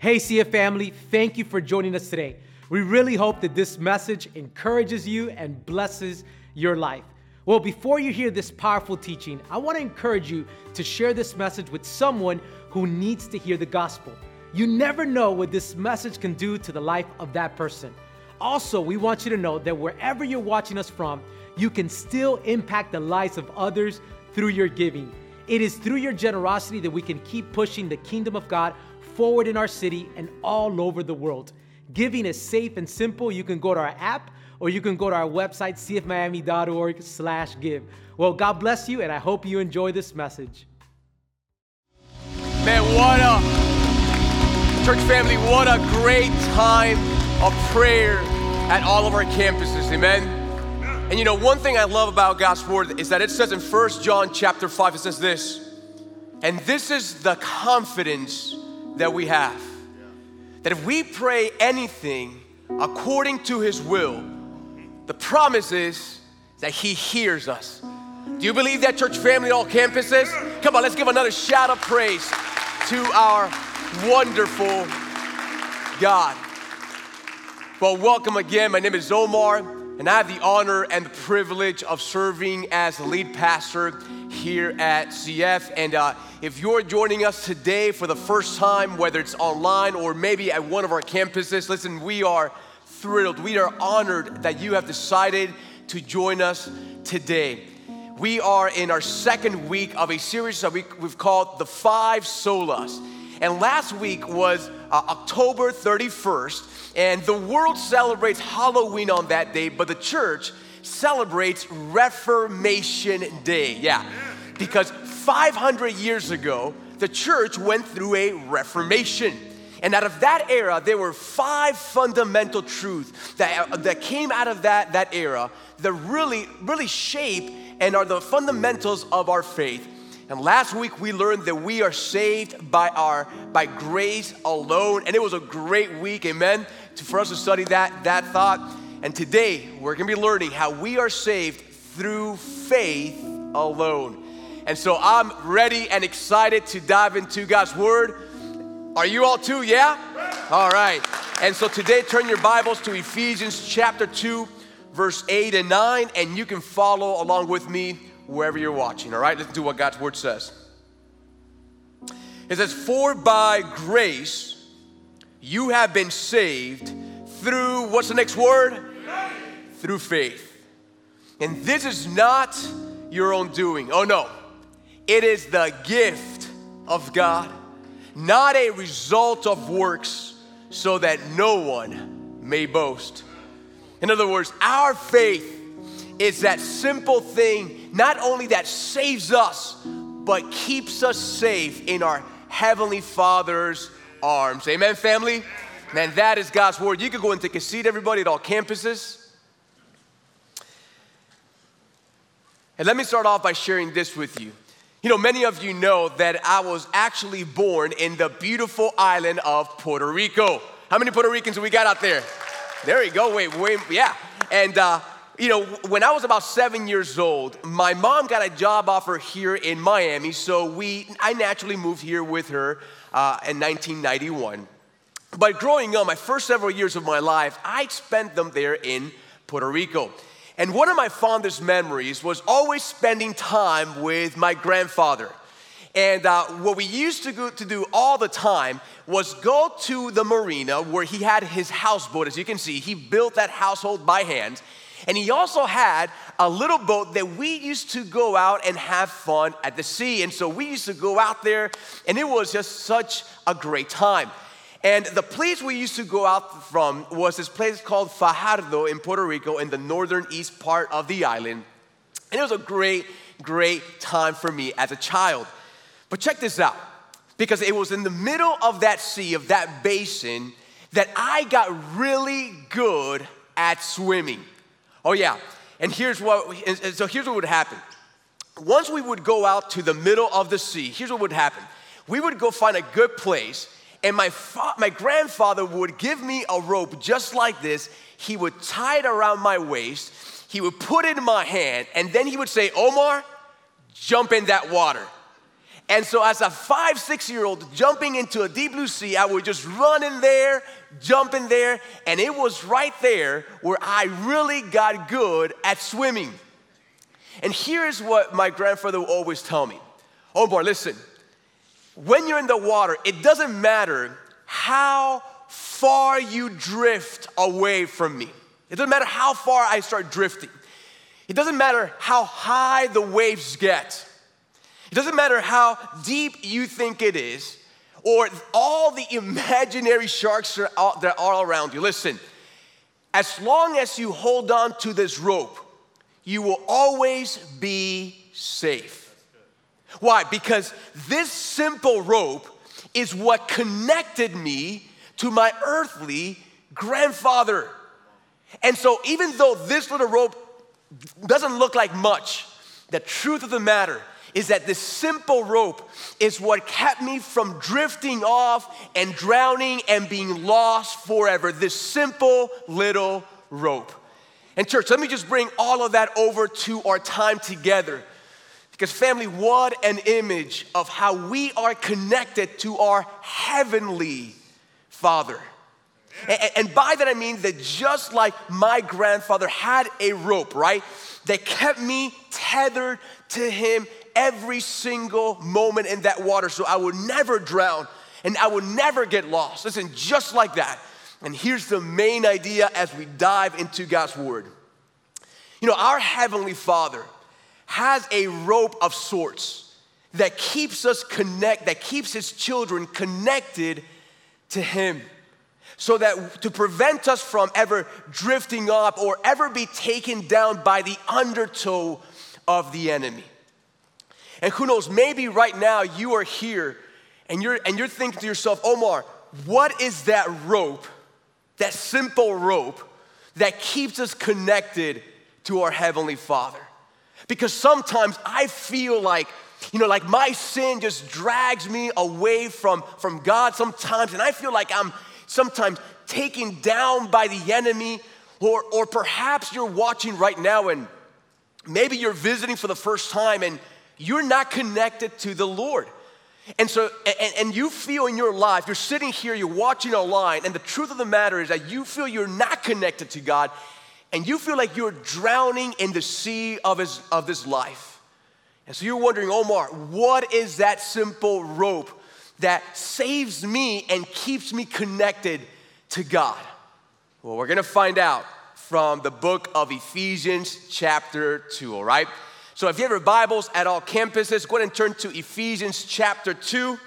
Hey, CF family, thank you for joining us today. We really hope that this message encourages you and blesses your life. Well, before you hear this powerful teaching, I want to encourage you to share this message with someone who needs to hear the gospel. You never know what this message can do to the life of that person. Also, we want you to know that wherever you're watching us from, you can still impact the lives of others through your giving. It is through your generosity that we can keep pushing the kingdom of God forward in our city and all over the world. Giving is safe and simple. You can go to our app or you can go to our website, cfmiami.org slash give. Well, God bless you, and I hope you enjoy this message. Man, what a church family, what a great time of prayer at all of our campuses. Amen. And you know, one thing I love about God's word is that it says in First John chapter 5, it says this, and this is the confidence that we have. That if we pray anything according to his will, the promise is that he hears us. Do you believe that, church family, all campuses? Come on, let's give another shout of praise to our wonderful God. Well, welcome again. My name is Omar and I have the honor and the privilege of serving as the lead pastor here at CF. And uh, if you're joining us today for the first time, whether it's online or maybe at one of our campuses, listen, we are thrilled. We are honored that you have decided to join us today. We are in our second week of a series that we, have called The Five Solas. And last week was uh, October 31st. And the world celebrates Halloween on that day, but the church celebrates Reformation Day. Yeah, because 500 years ago, the church went through a reformation. And out of that era, there were five fundamental truths that, that came out of that, that era that really, really shape and are the fundamentals of our faith. And last week we learned that we are saved by our by grace alone. And it was a great week, amen, for us to study that, that thought. And today we're gonna be learning how we are saved through faith alone. And so I'm ready and excited to dive into God's Word. Are you all too? Yeah? All right. And so today, turn your Bibles to Ephesians chapter 2, verse 8 and 9, and you can follow along with me wherever you're watching, all right? Let's do what God's word says. It says, For by grace you have been saved through, what's the next word? Faith. Through faith. And this is not your own doing. Oh no, it is the gift of God, not a result of works, so that no one may boast. In other words, our faith is that simple thing, not only that saves us, but keeps us safe in our Heavenly Father's arms. Amen, family? Man, that is God's word. You can go and take a seat, everybody, at all campuses. And let me start off by sharing this with you. You know, many of you know that I was actually born in the beautiful island of Puerto Rico. How many Puerto Ricans we got out there? There you go. Wait, wait, yeah. And uh, you know, when I was about seven years old, my mom got a job offer here in Miami, so we, I naturally moved here with her uh, in 1991. But growing up, my first several years of my life, I spent them there in Puerto Rico. And one of my fondest memories was always spending time with my grandfather. And uh, what we used to, go, to do all the time was go to the marina where he had his houseboat. As you can see, he built that household by hand. And he also had a little boat that we used to go out and have fun at the sea. And so we used to go out there, and it was just such a great time. And the place we used to go out from was this place called Fajardo in Puerto Rico in the northern east part of the island. And it was a great, great time for me as a child. But check this out because it was in the middle of that sea, of that basin, that I got really good at swimming. Oh, yeah. And here's what, and so here's what would happen. Once we would go out to the middle of the sea, here's what would happen. We would go find a good place, and my, fa- my grandfather would give me a rope just like this. He would tie it around my waist, he would put it in my hand, and then he would say, Omar, jump in that water. And so, as a five, six year old jumping into a deep blue sea, I would just run in there, jump in there, and it was right there where I really got good at swimming. And here's what my grandfather would always tell me Oh, boy, listen, when you're in the water, it doesn't matter how far you drift away from me. It doesn't matter how far I start drifting. It doesn't matter how high the waves get. It doesn't matter how deep you think it is or all the imaginary sharks that are around you. Listen, as long as you hold on to this rope, you will always be safe. Why? Because this simple rope is what connected me to my earthly grandfather. And so, even though this little rope doesn't look like much, the truth of the matter is that this simple rope is what kept me from drifting off and drowning and being lost forever. This simple little rope. And, church, let me just bring all of that over to our time together. Because, family, what an image of how we are connected to our heavenly Father. And, by that I mean that just like my grandfather had a rope, right, that kept me tethered to him every single moment in that water so I would never drown and I would never get lost. Listen, just like that. And here's the main idea as we dive into God's Word. You know, our Heavenly Father has a rope of sorts that keeps us connect, that keeps His children connected to Him. So that to prevent us from ever drifting up or ever be taken down by the undertow of the enemy. And who knows, maybe right now you are here and you're, and you're thinking to yourself, Omar, what is that rope, that simple rope that keeps us connected to our Heavenly Father? Because sometimes I feel like, you know, like my sin just drags me away from, from God sometimes, and I feel like I'm sometimes taken down by the enemy, or, or perhaps you're watching right now and maybe you're visiting for the first time and you're not connected to the Lord. And so, and, and, you feel in your life, you're sitting here, you're watching online, and the truth of the matter is that you feel you're not connected to God, and you feel like you're drowning in the sea of, his, of this life. And so you're wondering, Omar, what is that simple rope that saves me and keeps me connected to God? Well, we're gonna find out from the book of Ephesians, chapter 2, all right? So if you have your Bibles at all campuses, go ahead and turn to Ephesians chapter 2.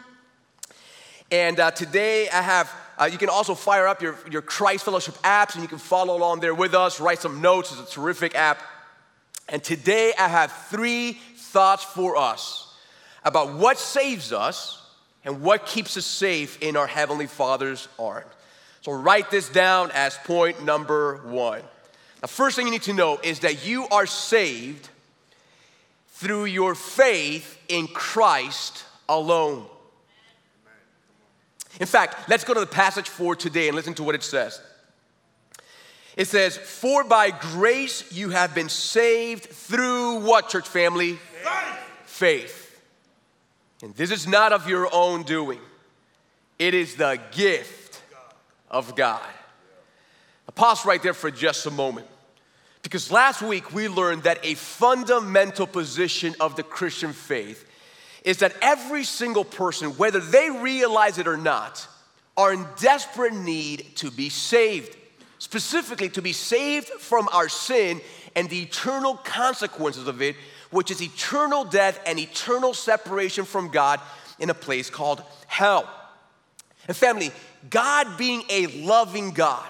And uh, today I have, uh, you can also fire up your, your Christ Fellowship apps and you can follow along there with us, write some notes. It's a terrific app. And today I have three thoughts for us about what saves us and what keeps us safe in our Heavenly Father's arms. So write this down as point number one. The first thing you need to know is that you are saved through your faith in Christ alone. In fact, let's go to the passage for today and listen to what it says. It says, For by grace you have been saved through what, church family? Faith. Faith. And this is not of your own doing, it is the gift of God. pause right there for just a moment. Because last week we learned that a fundamental position of the Christian faith is that every single person, whether they realize it or not, are in desperate need to be saved. Specifically, to be saved from our sin and the eternal consequences of it, which is eternal death and eternal separation from God in a place called hell. And family, God being a loving God,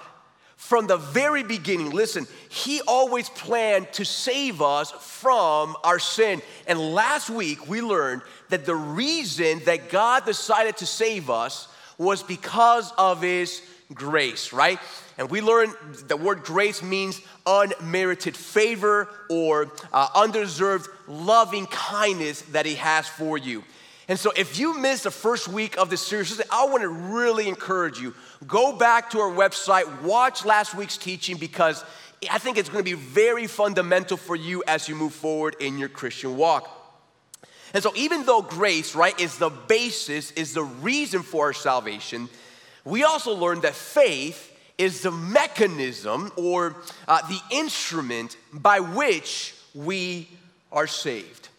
from the very beginning, listen, He always planned to save us from our sin. And last week we learned that the reason that God decided to save us was because of His grace, right? And we learned the word grace means unmerited favor or uh, undeserved loving kindness that He has for you. And so, if you missed the first week of this series, I want to really encourage you go back to our website, watch last week's teaching because I think it's going to be very fundamental for you as you move forward in your Christian walk. And so, even though grace, right, is the basis, is the reason for our salvation, we also learned that faith is the mechanism or uh, the instrument by which we are saved.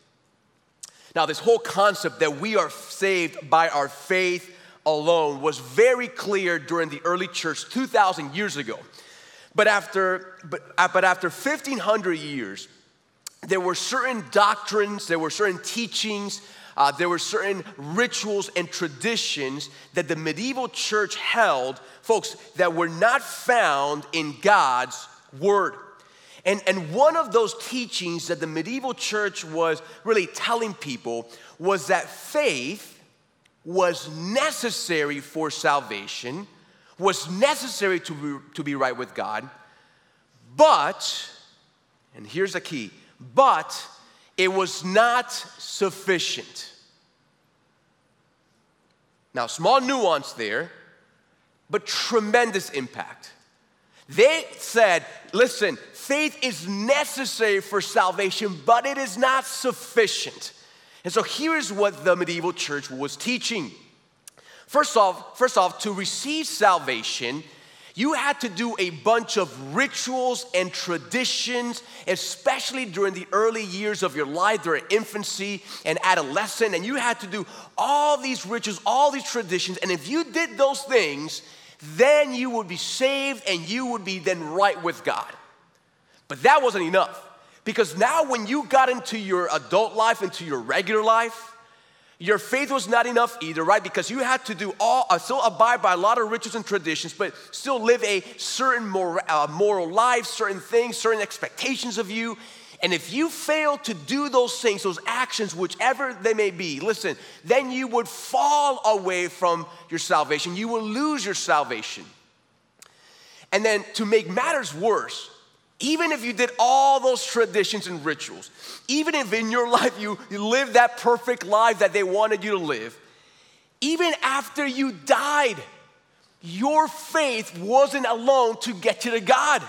Now, this whole concept that we are saved by our faith alone was very clear during the early church 2,000 years ago. But after, but, uh, but after 1,500 years, there were certain doctrines, there were certain teachings, uh, there were certain rituals and traditions that the medieval church held, folks, that were not found in God's word. And, and one of those teachings that the medieval church was really telling people was that faith was necessary for salvation, was necessary to be, to be right with God, but, and here's the key, but it was not sufficient. Now, small nuance there, but tremendous impact. They said, listen, faith is necessary for salvation, but it is not sufficient. And so here's what the medieval church was teaching. First off, first off, to receive salvation, you had to do a bunch of rituals and traditions, especially during the early years of your life, during infancy and adolescence. And you had to do all these rituals, all these traditions. And if you did those things, then you would be saved and you would be then right with God. But that wasn't enough. Because now, when you got into your adult life, into your regular life, your faith was not enough either, right? Because you had to do all, uh, still abide by a lot of rituals and traditions, but still live a certain mor- uh, moral life, certain things, certain expectations of you. And if you fail to do those things, those actions, whichever they may be, listen, then you would fall away from your salvation. You will lose your salvation. And then to make matters worse, even if you did all those traditions and rituals, even if in your life you, you lived that perfect life that they wanted you to live, even after you died, your faith wasn't alone to get you to God.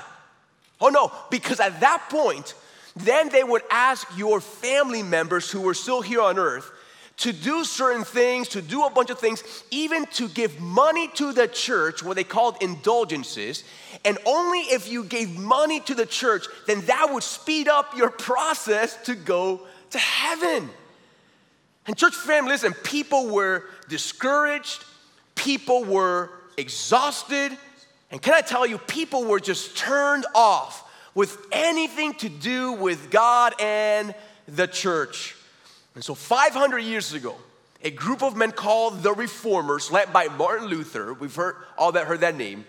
Oh no, because at that point, then they would ask your family members who were still here on earth to do certain things, to do a bunch of things, even to give money to the church, what they called indulgences. And only if you gave money to the church, then that would speed up your process to go to heaven. And, church family, listen, people were discouraged, people were exhausted, and can I tell you, people were just turned off with anything to do with God and the church. And so 500 years ago, a group of men called the Reformers, led by Martin Luther, we've heard all that heard that name,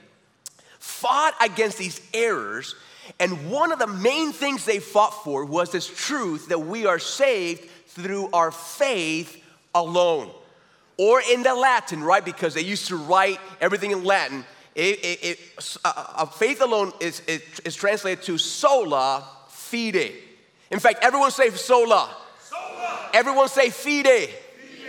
fought against these errors. And one of the main things they fought for was this truth that we are saved through our faith alone. Or in the Latin, right? Because they used to write everything in Latin. It, it, it, uh, faith alone is, is translated to sola fide. In fact, everyone say sola. Everyone say fide. fide.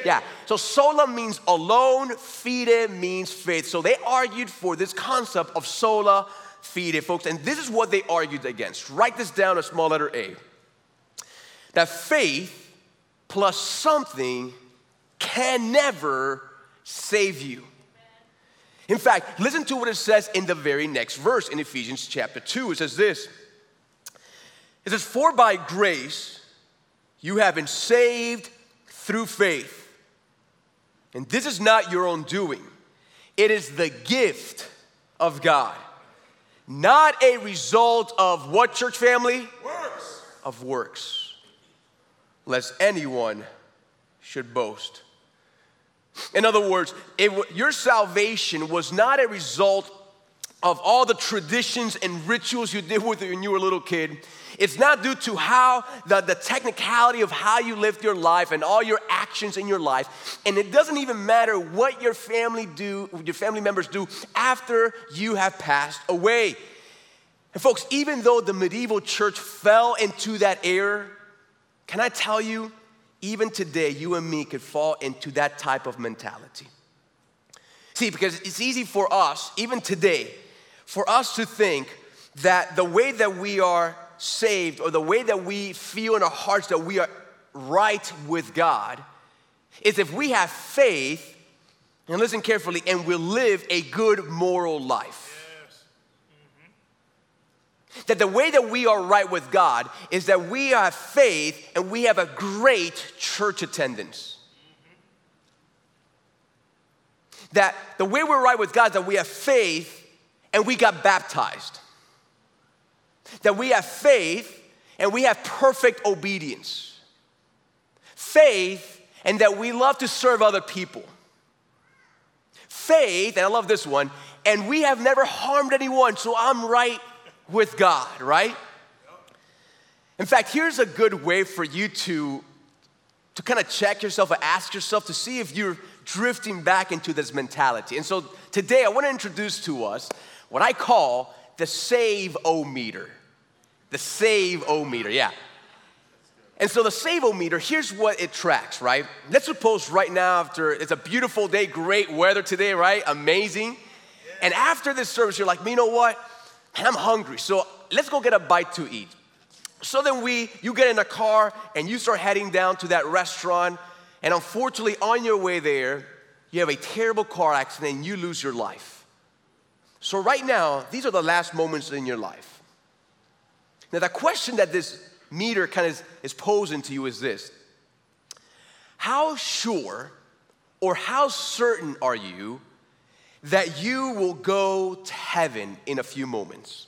Yeah. So sola means alone, fide means faith. So they argued for this concept of sola fide, folks. And this is what they argued against. Write this down a small letter A. That faith plus something can never save you. In fact, listen to what it says in the very next verse in Ephesians chapter 2. It says this It says, For by grace you have been saved through faith. And this is not your own doing, it is the gift of God, not a result of what, church family? Works. Of works, lest anyone should boast. In other words, it, your salvation was not a result of all the traditions and rituals you did with when you were a little kid. It's not due to how the, the technicality of how you lived your life and all your actions in your life. And it doesn't even matter what your family do, your family members do after you have passed away. And folks, even though the medieval church fell into that error, can I tell you, even today, you and me could fall into that type of mentality. See, because it's easy for us, even today, for us to think that the way that we are saved or the way that we feel in our hearts that we are right with God is if we have faith, and listen carefully, and we live a good moral life. That the way that we are right with God is that we have faith and we have a great church attendance. That the way we're right with God is that we have faith and we got baptized. That we have faith and we have perfect obedience. Faith and that we love to serve other people. Faith, and I love this one, and we have never harmed anyone, so I'm right with God, right? In fact, here's a good way for you to, to kind of check yourself or ask yourself to see if you're drifting back into this mentality. And so today I want to introduce to us what I call the save o meter. The save o meter, yeah. And so the save o meter, here's what it tracks, right? Let's suppose right now, after it's a beautiful day, great weather today, right? Amazing. And after this service, you're like, you know what? I'm hungry, so let's go get a bite to eat. So then we, you get in a car and you start heading down to that restaurant, and unfortunately, on your way there, you have a terrible car accident and you lose your life. So right now, these are the last moments in your life. Now, the question that this meter kind of is, is posing to you is this How sure or how certain are you that you will go to heaven in a few moments.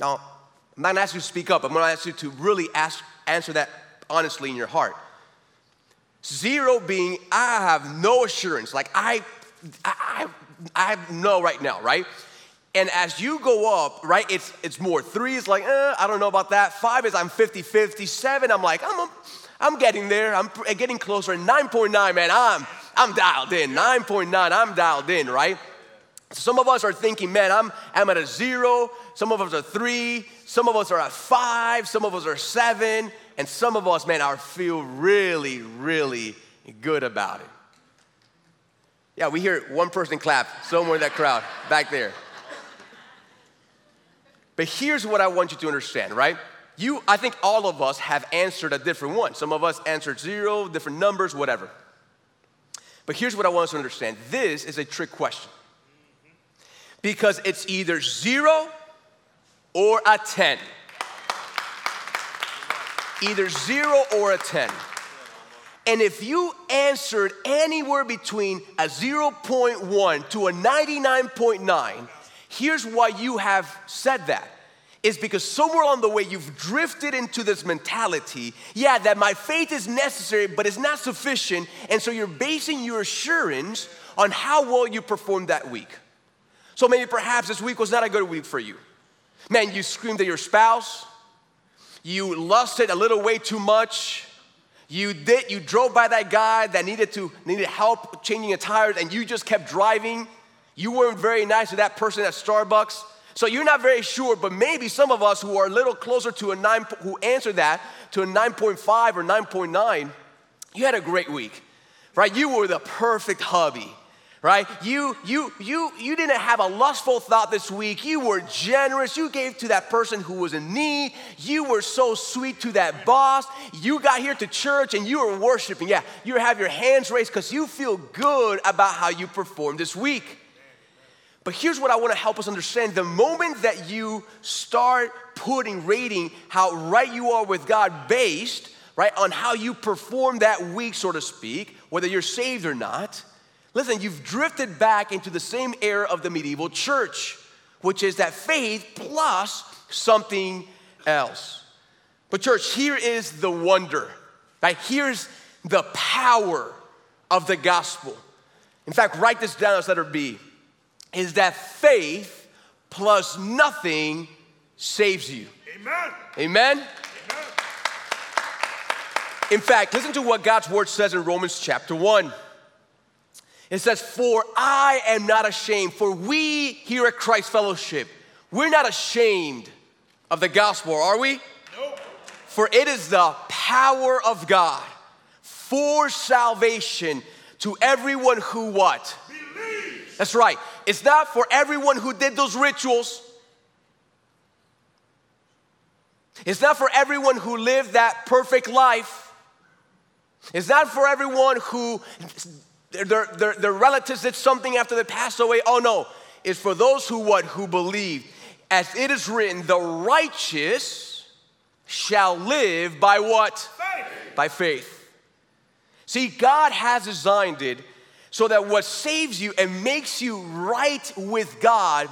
Now, I'm not gonna ask you to speak up, I'm gonna ask you to really ask, answer that honestly in your heart. Zero being, I have no assurance, like I, I, I know right now, right? And as you go up, right, it's, it's more. Three is like, eh, I don't know about that. Five is I'm 50 50. Seven, I'm like, I'm, I'm getting there. I'm getting closer. 9.9, man, I'm, I'm dialed in. 9.9, I'm dialed in, right? Some of us are thinking, man, I'm, I'm at a zero. Some of us are three. Some of us are at five. Some of us are seven. And some of us, man, are feel really, really good about it. Yeah, we hear one person clap somewhere in that crowd back there. But here's what I want you to understand, right? You, I think all of us have answered a different one. Some of us answered zero, different numbers, whatever. But here's what I want us to understand this is a trick question. Because it's either zero or a 10. Either zero or a 10. And if you answered anywhere between a 0.1 to a 99.9, here's why you have said that is because somewhere along the way you've drifted into this mentality yeah, that my faith is necessary, but it's not sufficient. And so you're basing your assurance on how well you performed that week. So maybe perhaps this week was not a good week for you. Man, you screamed at your spouse, you lusted a little way too much. You did, you drove by that guy that needed to needed help changing a tires, and you just kept driving. You weren't very nice to that person at Starbucks. So you're not very sure, but maybe some of us who are a little closer to a nine, who answer that to a 9.5 or 9.9, you had a great week, right? You were the perfect hubby right? You you you you didn't have a lustful thought this week. You were generous. You gave to that person who was in need. You were so sweet to that boss. You got here to church and you were worshiping. Yeah you have your hands raised because you feel good about how you performed this week but here's what I want to help us understand. The moment that you start putting, rating how right you are with God based, right, on how you perform that week, so to speak, whether you're saved or not, listen, you've drifted back into the same era of the medieval church, which is that faith plus something else. But, church, here is the wonder, right? Here's the power of the gospel. In fact, write this down as letter B is that faith plus nothing saves you. Amen. Amen. Amen. In fact, listen to what God's word says in Romans chapter 1. It says, For I am not ashamed, for we here at Christ Fellowship, we're not ashamed of the gospel, are we? Nope. For it is the power of God for salvation to everyone who what? Believes. That's right. It's not for everyone who did those rituals. It's not for everyone who lived that perfect life. It's not for everyone who their, their, their relatives did something after they passed away. Oh no, it's for those who what? Who believe. As it is written, the righteous shall live by what? Faith. By faith. See, God has designed it so that what saves you and makes you right with God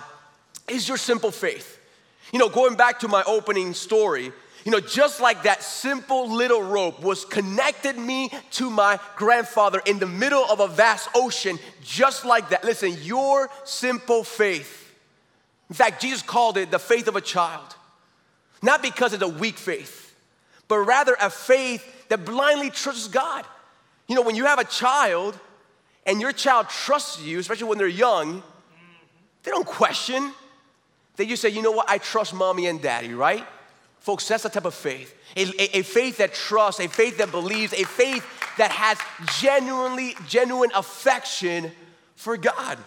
is your simple faith. You know, going back to my opening story, you know, just like that simple little rope was connected me to my grandfather in the middle of a vast ocean, just like that. Listen, your simple faith. In fact, Jesus called it the faith of a child. Not because it's a weak faith, but rather a faith that blindly trusts God. You know, when you have a child and your child trusts you, especially when they're young, they don't question. They just say, you know what, I trust mommy and daddy, right? Folks, that's the type of faith. A, a, a, faith that trusts, a faith that believes, a faith that has genuinely, genuine affection for God.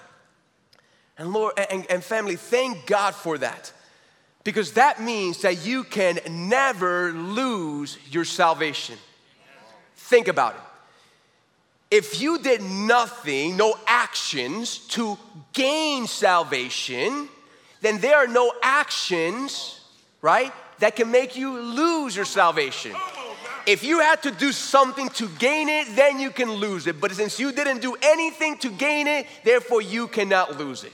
And Lord and, and family, thank God for that. Because that means that you can never lose your salvation. Think about it. If you did nothing, no actions to gain salvation, then there are no actions, right, that can make you lose your salvation. If you had to do something to gain it, then you can lose it. But since you didn't do anything to gain it, therefore you cannot lose it.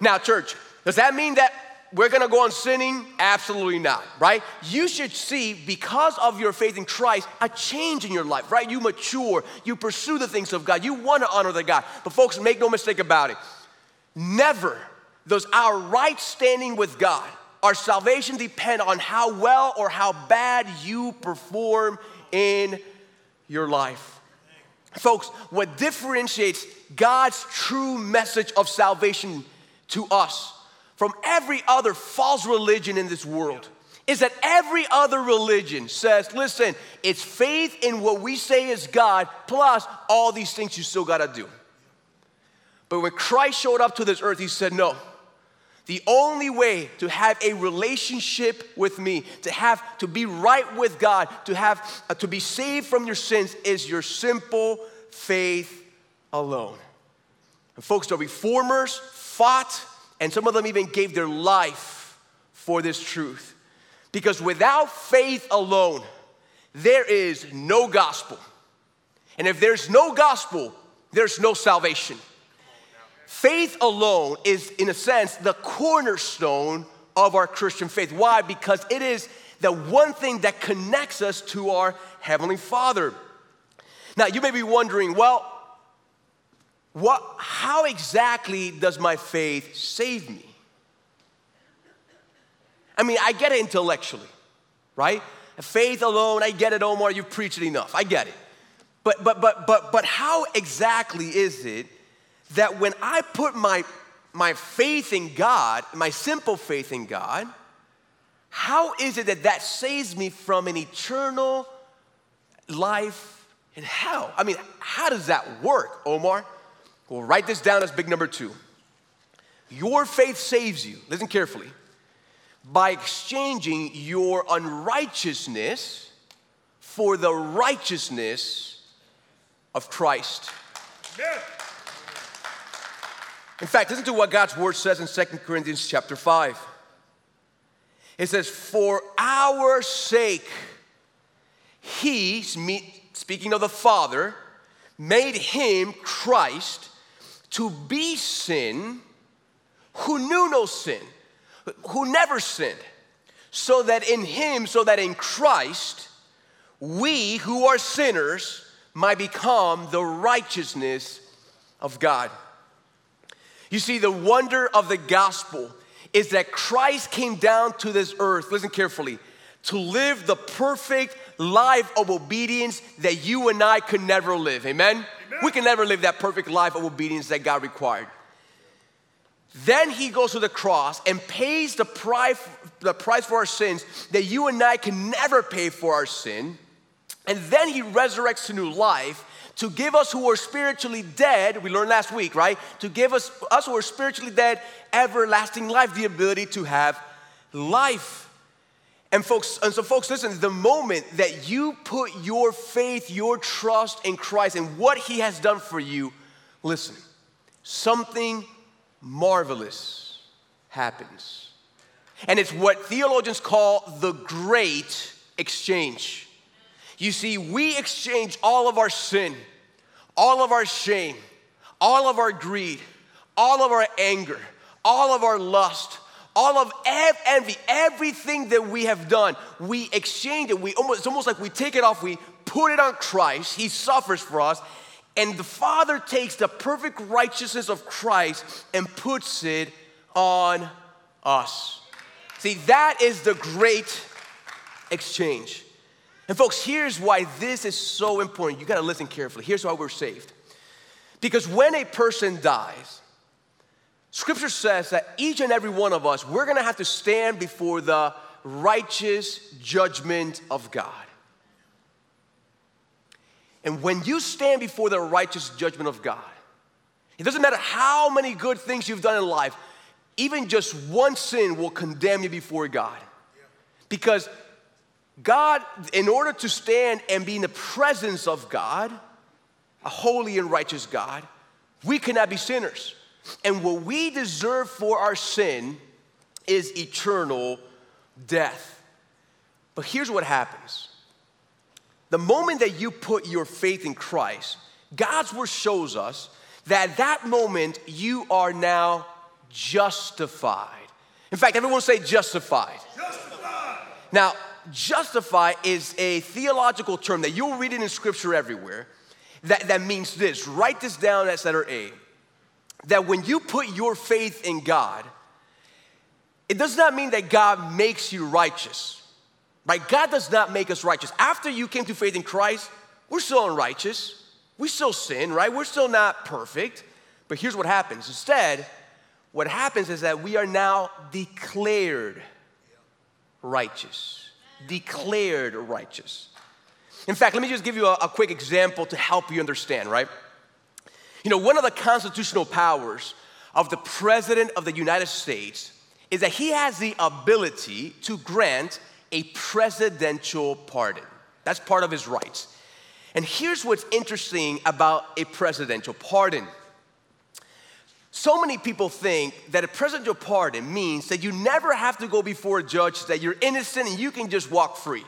Now, church, does that mean that we're gonna go on sinning? Absolutely not, right? You should see, because of your faith in Christ, a change in your life, right? You mature, you pursue the things of God, you wanna honor the God. But, folks, make no mistake about it. Never does our right standing with God our salvation depend on how well or how bad you perform in your life. Folks, what differentiates God's true message of salvation to us from every other false religion in this world is that every other religion says, listen, it's faith in what we say is God, plus all these things you still gotta do. But when Christ showed up to this earth, he said, no. The only way to have a relationship with me, to have to be right with God, to have uh, to be saved from your sins is your simple faith alone. And folks, the reformers fought and some of them even gave their life for this truth. Because without faith alone, there is no gospel. And if there's no gospel, there's no salvation. Faith alone is, in a sense, the cornerstone of our Christian faith. Why? Because it is the one thing that connects us to our Heavenly Father. Now, you may be wondering, well, what, how exactly does my faith save me? I mean, I get it intellectually, right? Faith alone, I get it, Omar, you've preached it enough. I get it. But but but but but how exactly is it that when I put my, my faith in God, my simple faith in God, how is it that that saves me from an eternal life in hell? I mean, how does that work, Omar? Well, write this down as big number two. Your faith saves you, listen carefully, by exchanging your unrighteousness for the righteousness of Christ. Yeah. In fact, listen to what God's word says in 2 Corinthians chapter 5. It says, For our sake, He, speaking of the Father, made Him, Christ, to be sin who knew no sin, who never sinned, so that in Him, so that in Christ, we who are sinners might become the righteousness of God. You see, the wonder of the gospel is that Christ came down to this earth, listen carefully, to live the perfect life of obedience that you and I could never live. Amen? We can never live that perfect life of obedience that God required. Then he goes to the cross and pays the price, the price for our sins that you and I can never pay for our sin. And then he resurrects to new life to give us who are spiritually dead, we learned last week, right? To give us, us who are spiritually dead, everlasting life, the ability to have life. And folks, and so folks, listen, the moment that you put your faith, your trust in Christ and what he has done for you, listen, something marvelous happens. And it's what theologians call the great exchange. You see, we exchange all of our sin, all of our shame, all of our greed, all of our anger, all of our lust, all of envy, everything that we have done, we exchange it. We almost, it's almost like we take it off, we put it on Christ. He suffers for us. And the Father takes the perfect righteousness of Christ and puts it on us. See, that is the great exchange. And folks, here's why this is so important. You got to listen carefully. Here's why we're saved. Because when a person dies, Scripture says that each and every one of us, we're gonna have to stand before the righteous judgment of God. And when you stand before the righteous judgment of God, it doesn't matter how many good things you've done in life, even just one sin will condemn you before God. Because God, in order to stand and be in the presence of God, a holy and righteous God, we cannot be sinners. And what we deserve for our sin is eternal death. But here's what happens the moment that you put your faith in Christ, God's word shows us that that moment you are now justified. In fact, everyone say justified. Justified. Now, justify is a theological term that you'll read it in scripture everywhere that, that means this. Write this down as letter A that when you put your faith in God, it does not mean that God makes you righteous. Right? God does not make us righteous. After you came to faith in Christ, we're still unrighteous. We still sin, right? We're still not perfect. But here's what happens. Instead, what happens is that we are now declared righteous. Declared righteous. In fact, let me just give you a, a quick example to help you understand, right? You know, one of the constitutional powers of the President of the United States is that he has the ability to grant a presidential pardon. That's part of his rights. And here's what's interesting about a presidential pardon. So many people think that a presidential pardon means that you never have to go before a judge, that you're innocent and you can just walk free.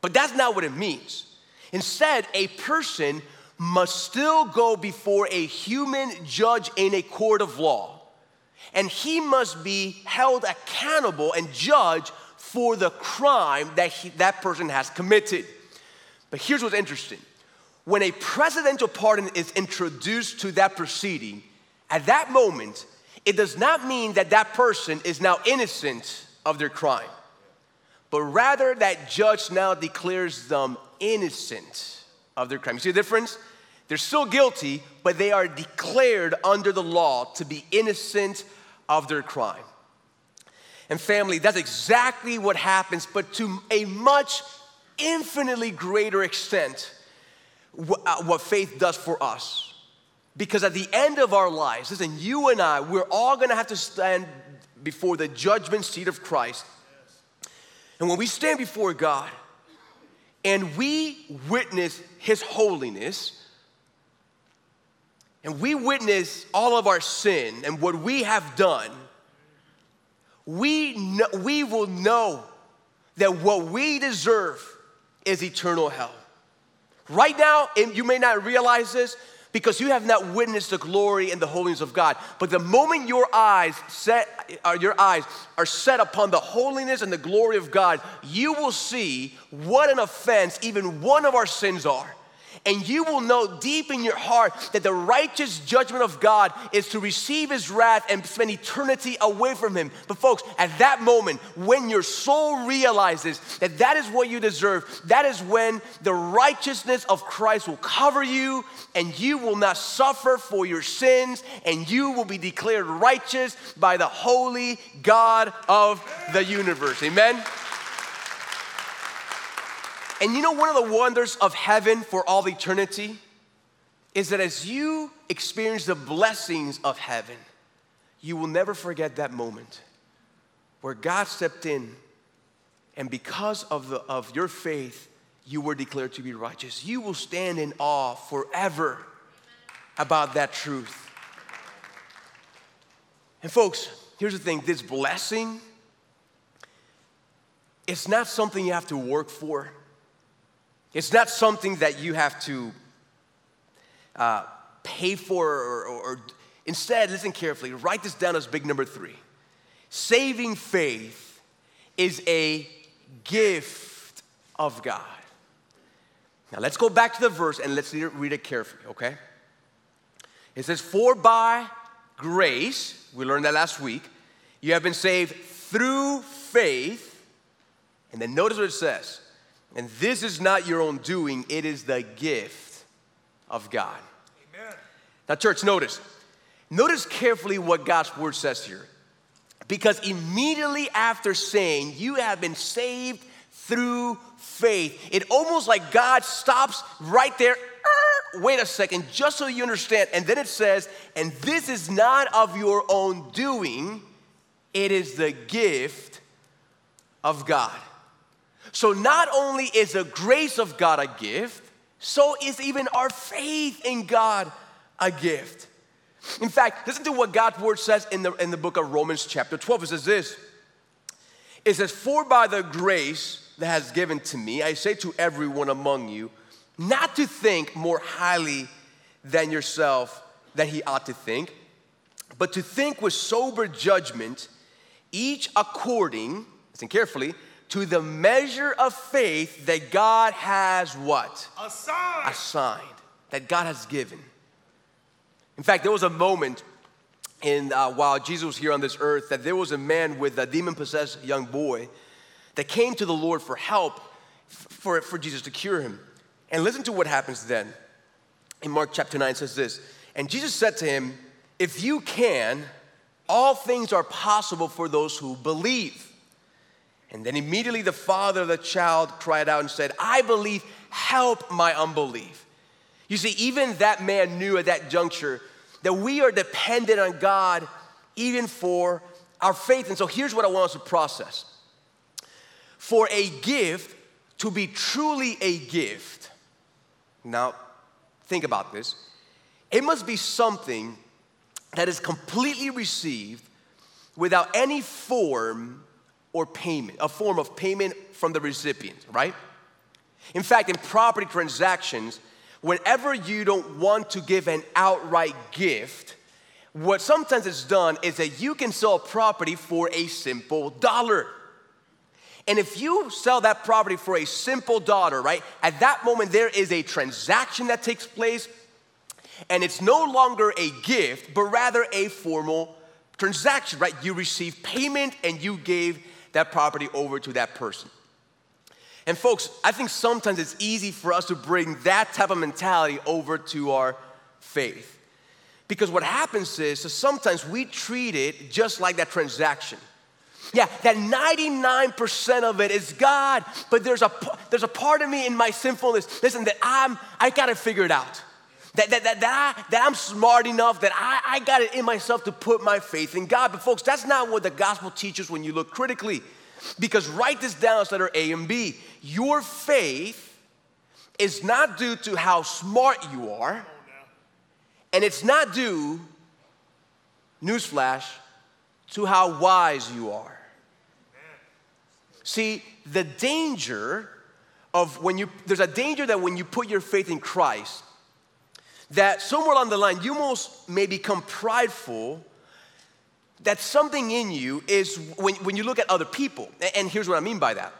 But that's not what it means. Instead, a person must still go before a human judge in a court of law. And he must be held accountable and judged for the crime that he, that person has committed. But here's what's interesting when a presidential pardon is introduced to that proceeding, at that moment, it does not mean that that person is now innocent of their crime, but rather that judge now declares them innocent of their crime. You see the difference? They're still guilty, but they are declared under the law to be innocent of their crime. And family, that's exactly what happens, but to a much infinitely greater extent, uh, what faith does for us. Because at the end of our lives, listen, you and I, we're all gonna have to stand before the judgment seat of Christ. And when we stand before God and we witness His holiness, and we witness all of our sin and what we have done, we, know, we will know that what we deserve is eternal hell. Right now, and you may not realize this because you have not witnessed the glory and the holiness of God. But the moment your eyes set, uh, your eyes are set upon the holiness and the glory of God, you will see what an offense even one of our sins are and you will know deep in your heart that the righteous judgment of God is to receive his wrath and spend eternity away from him. But, folks, at that moment, when your soul realizes that that is what you deserve, that is when the righteousness of Christ will cover you and you will not suffer for your sins and you will be declared righteous by the holy God of the universe. Amen. And you know, one of the wonders of heaven for all eternity is that as you experience the blessings of heaven, you will never forget that moment where God stepped in and because of, the, of your faith, you were declared to be righteous. You will stand in awe forever about that truth. And, folks, here's the thing this blessing, it's not something you have to work for, it's not something that you have to uh, pay for or, or, or instead, listen carefully, write this down as big number three. Saving faith is a gift of God. Now let's go back to the verse and let's read it carefully, okay? It says, For by grace, we learned that last week, you have been saved through faith. And then notice what it says. And this is not your own doing, it is the gift of God. Amen. Now, church, notice. Notice carefully what God's word says here. Because immediately after saying, You have been saved through faith, it almost like God stops right there. Er, wait a second, just so you understand. And then it says, And this is not of your own doing, it is the gift of God. So not only is the grace of God a gift, so is even our faith in God a gift. In fact, listen to what God's word says in the, in the book of Romans, chapter 12. It says this It says, For by the grace that has given to me, I say to everyone among you, not to think more highly than yourself than he ought to think, but to think with sober judgment, each according, listen carefully, to the measure of faith that God has what? Assigned. Assigned. That God has given. In fact, there was a moment in uh, while Jesus was here on this earth that there was a man with a demon possessed young boy that came to the Lord for help for, for Jesus to cure him. And listen to what happens then. In Mark chapter 9 says this And Jesus said to him, If you can, all things are possible for those who believe. And then immediately the father of the child cried out and said, I believe, help my unbelief. You see, even that man knew at that juncture that we are dependent on God even for our faith. And so here's what I want us to process for a gift to be truly a gift, now think about this, it must be something that is completely received without any form or payment, a form of payment from the recipient, right? In fact, in property transactions, whenever you don't want to give an outright gift, what sometimes is done is that you can sell property for a simple dollar. And if you sell that property for a simple dollar, right, at that moment there is a transaction that takes place, and it's no longer a gift, but rather a formal transaction, right? You receive payment and you gave that property over to that person. And folks, I think sometimes it's easy for us to bring that type of mentality over to our faith. Because what happens is, so sometimes we treat it just like that transaction. Yeah, that 99% of it is God, but there's a, there's a part of me in my sinfulness, listen, that I'm, I gotta figure it out. That, that, that, that, I, that I'm smart enough, that I, I got it in myself to put my faith in God. But folks, that's not what the gospel teaches when you look critically. Because write this down as letter A and B. Your faith is not due to how smart you are, and it's not due, newsflash, to how wise you are. See, the danger of when you, there's a danger that when you put your faith in Christ, that somewhere along the line you most may become prideful that something in you is when, when you look at other people and here's what i mean by that.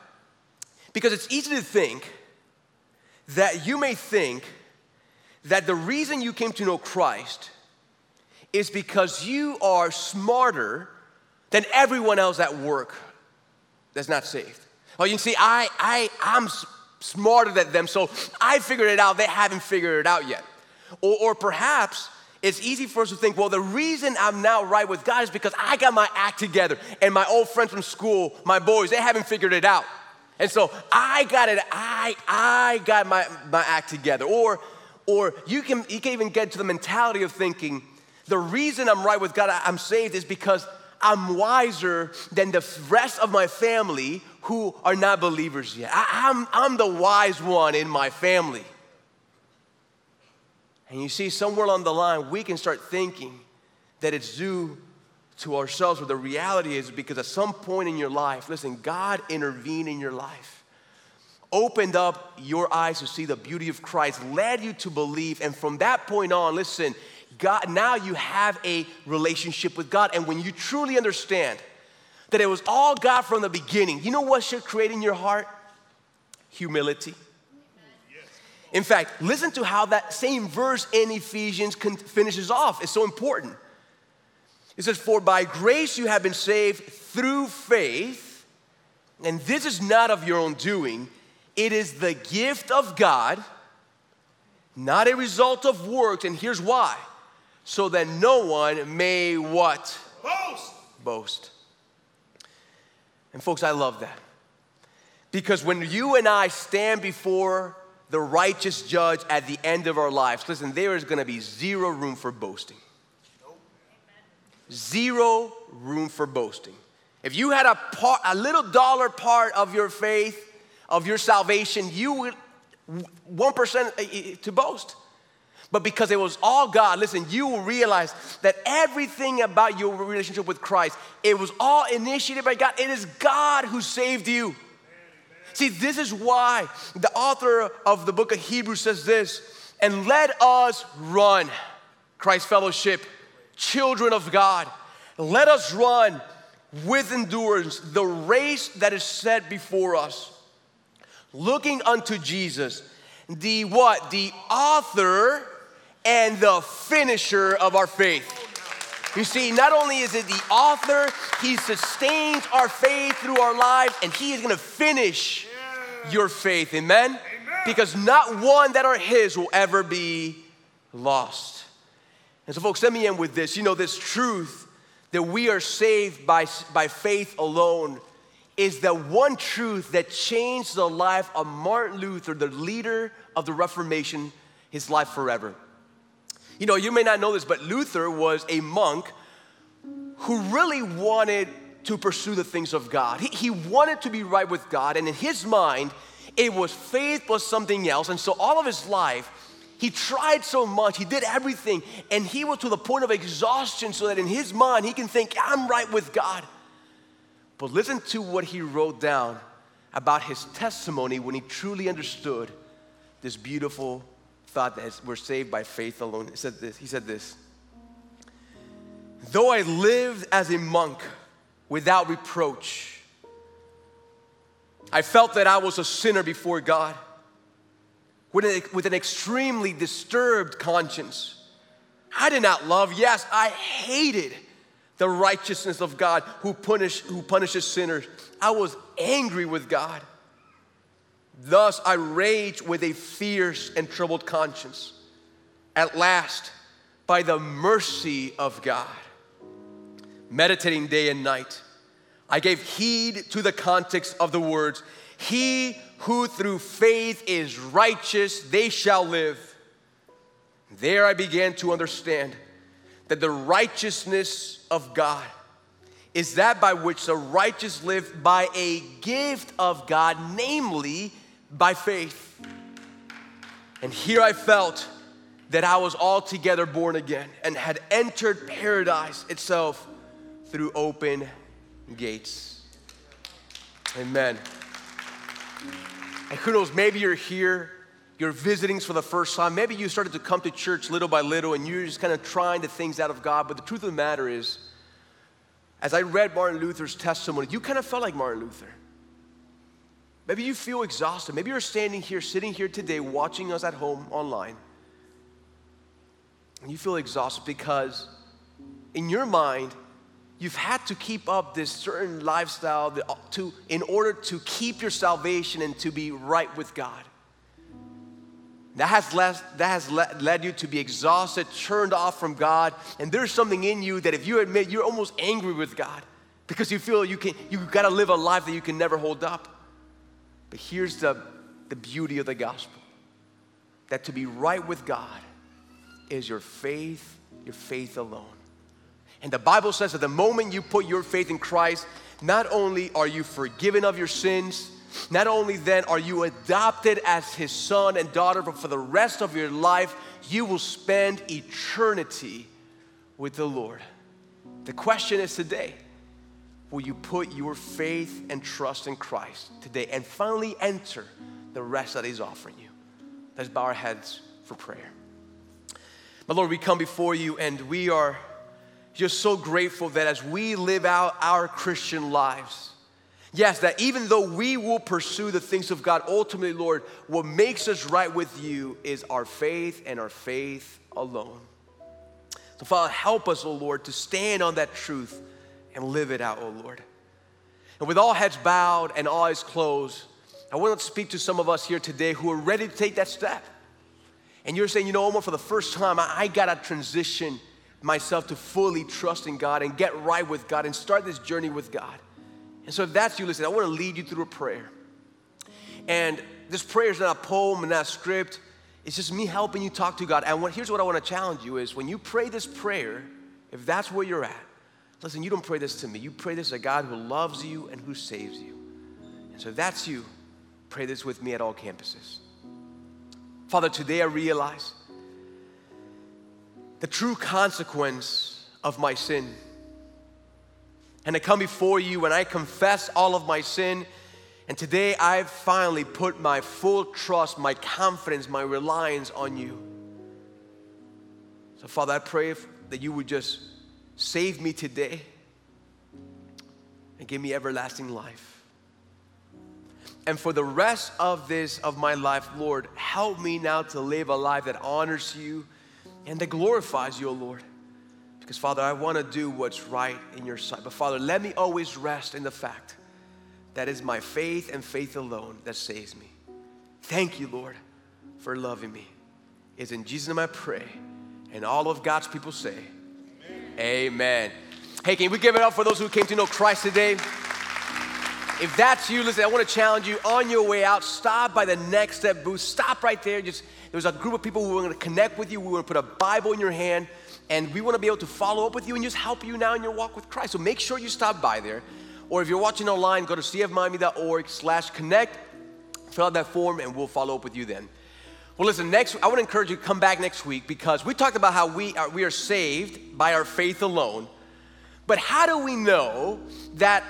Because it's easy to think that you may think that the reason you came to know christ is because you are smarter than everyone else at work that's not saved. Oh you see i i i'm smarter than them so i figured it out. They haven't figured it out yet or, or perhaps it's easy for us to think, well, the reason I'm now right with God is because I got my act together and my old friends from school, my boys, they haven't figured it out. And so I got it, I, I got my, my act together. Or, or you, can, you can even get to the mentality of thinking, the reason I'm right with God, I'm saved, is because I'm wiser than the rest of my family who are not believers yet. I, I'm, I'm the wise one in my family. And you see, somewhere along the line, we can start thinking that it's due to ourselves, but the reality is because at some point in your life, listen, God intervened in your life, opened up your eyes to see the beauty of Christ, led you to believe, and from that point on, listen, God, now you have a relationship with God. And when you truly understand that it was all God from the beginning, you know what should create in your heart? Humility. In fact, listen to how that same verse in Ephesians finishes off. It's so important. It says, For by grace you have been saved through faith, and this is not of your own doing, it is the gift of God, not a result of works. And here's why so that no one may what? Boast. Boast. And folks, I love that. Because when you and I stand before the righteous judge at the end of our lives, listen, there is going to be zero room for boasting. Zero room for boasting. If you had a, part, a little dollar part of your faith, of your salvation, you would 1% eh, eh, to boast. But because it was all God, listen, you will realize that everything about your relationship with Christ, it was all initiated by God. It is God who saved you. See, this is why the author of the book of Hebrews says this, and let us run, Christ Fellowship, children of God, let us run with endurance the race that is set before us, looking unto Jesus, the what? The author and the finisher of our faith. You see, not only is it the author, he sustains our faith through our lives, and he is gonna finish your faith. Amen? Amen? Because not one that are his will ever be lost. And so, folks, let me end with this. You know, this truth that we are saved by, by faith alone is the one truth that changed the life of Martin Luther, the leader of the Reformation, his life forever. You know, you may not know this, but Luther was a monk who really wanted to pursue the things of God. He, he wanted to be right with God, and in his mind, it was faith plus something else. And so, all of his life, he tried so much, he did everything, and he was to the point of exhaustion so that in his mind, he can think, I'm right with God. But listen to what he wrote down about his testimony when he truly understood this beautiful thought that we're saved by faith alone. He said this. He said this. Though I lived as a monk without reproach, I felt that I was a sinner before God with an, with an extremely disturbed conscience. I did not love, yes, I hated the righteousness of God who, punish, who punishes sinners. I was angry with God. Thus I rage with a fierce and troubled conscience. At last, by the mercy of God, meditating day and night, I gave heed to the context of the words He who through faith is righteous, they shall live. There I began to understand that the righteousness of God is that by which the righteous live by a gift of God, namely by faith. And here I felt that I was altogether born again and had entered paradise itself through open gates. Amen. And who knows, maybe you're here, you're visiting for the first time. Maybe you started to come to church little by little and you're just kind of trying the things out of God. But the truth of the matter is, as I read Martin Luther's testimony, you kind of felt like Martin Luther. Maybe you feel exhausted. Maybe you're standing here, sitting here today, watching us at home online. And you feel exhausted because in your mind, you've had to keep up this certain lifestyle uh, to, in order to keep your salvation and to be right with God. That has, led, that has led you to be exhausted, turned off from God, and there's something in you that if you admit you're almost angry with God because you feel you can you gotta live a life that you can never hold up. But here's the, the beauty of the gospel that to be right with God is your faith, your faith alone. And the Bible says that the moment you put your faith in Christ, not only are you forgiven of your sins, not only then are you adopted as his son and daughter, but for the rest of your life, you will spend eternity with the Lord. The question is today will you put your faith and trust in Christ today and finally enter the rest that He's offering you? Let's bow our heads for prayer. My Lord, we come before you and we are just so grateful that as we live out our Christian lives, yes, that even though we will pursue the things of God, ultimately, Lord, what makes us right with you is our faith and our faith alone. So, Father, help us, O oh Lord, to stand on that truth and live it out, O oh Lord. And with all heads bowed and eyes closed, I want to speak to some of us here today who are ready to take that step and you're saying, you know, Omar, for the first time, I, I got to transition myself to fully trust in God and get right with God and start this journey with God. And so, if that's you, listen, I want to lead you through a prayer. And this prayer is not a poem and not a script. It's just me helping you talk to God. And what, here's what I want to challenge you is when you pray this prayer, if that's where you're at, listen, you don't pray this to me. You pray this to God who loves you and who saves you. And so if that's you, pray this with me at all campuses. Father, today I realize the true consequence of my sin. And I come before you and I confess all of my sin. And today I've finally put my full trust, my confidence, my reliance on you. So, Father, I pray that you would just save me today and give me everlasting life. And for the rest of this, of my life, Lord, help me now to live a life that honors you and that glorifies you, O Lord. Because, Father, I want to do what's right in your sight. But, Father, let me always rest in the fact that is my faith and faith alone that saves me. Thank you, Lord, for loving me. It's in Jesus' name I pray. And all of God's people say, Amen. Amen. Hey, can we give it up for those who came to know Christ today? If that's you, listen, I want to challenge you on your way out, stop by the Next Step booth. Stop right there. Just there's a group of people who are going to connect with you. We want to put a Bible in your hand, and we want to be able to follow up with you and just help you now in your walk with Christ. So make sure you stop by there. Or if you're watching online, go to cfmiami.org slash connect, fill out that form, and we'll follow up with you then. Well, listen, next, I want to encourage you to come back next week because we talked about how we are, we are saved by our faith alone. But how do we know that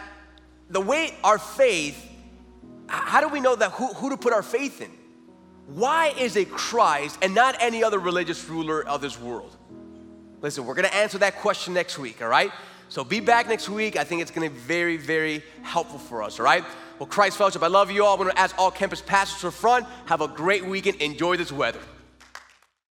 the way our faith, how do we know that who, who to put our faith in? Why is it Christ and not any other religious ruler of this world? Listen, we're gonna answer that question next week, all right? So be back next week. I think it's gonna be very, very helpful for us, all right? Well, Christ Fellowship, I love you all. I'm gonna ask all campus pastors to front. Have a great weekend. Enjoy this weather.